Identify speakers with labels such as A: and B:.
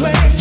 A: slave.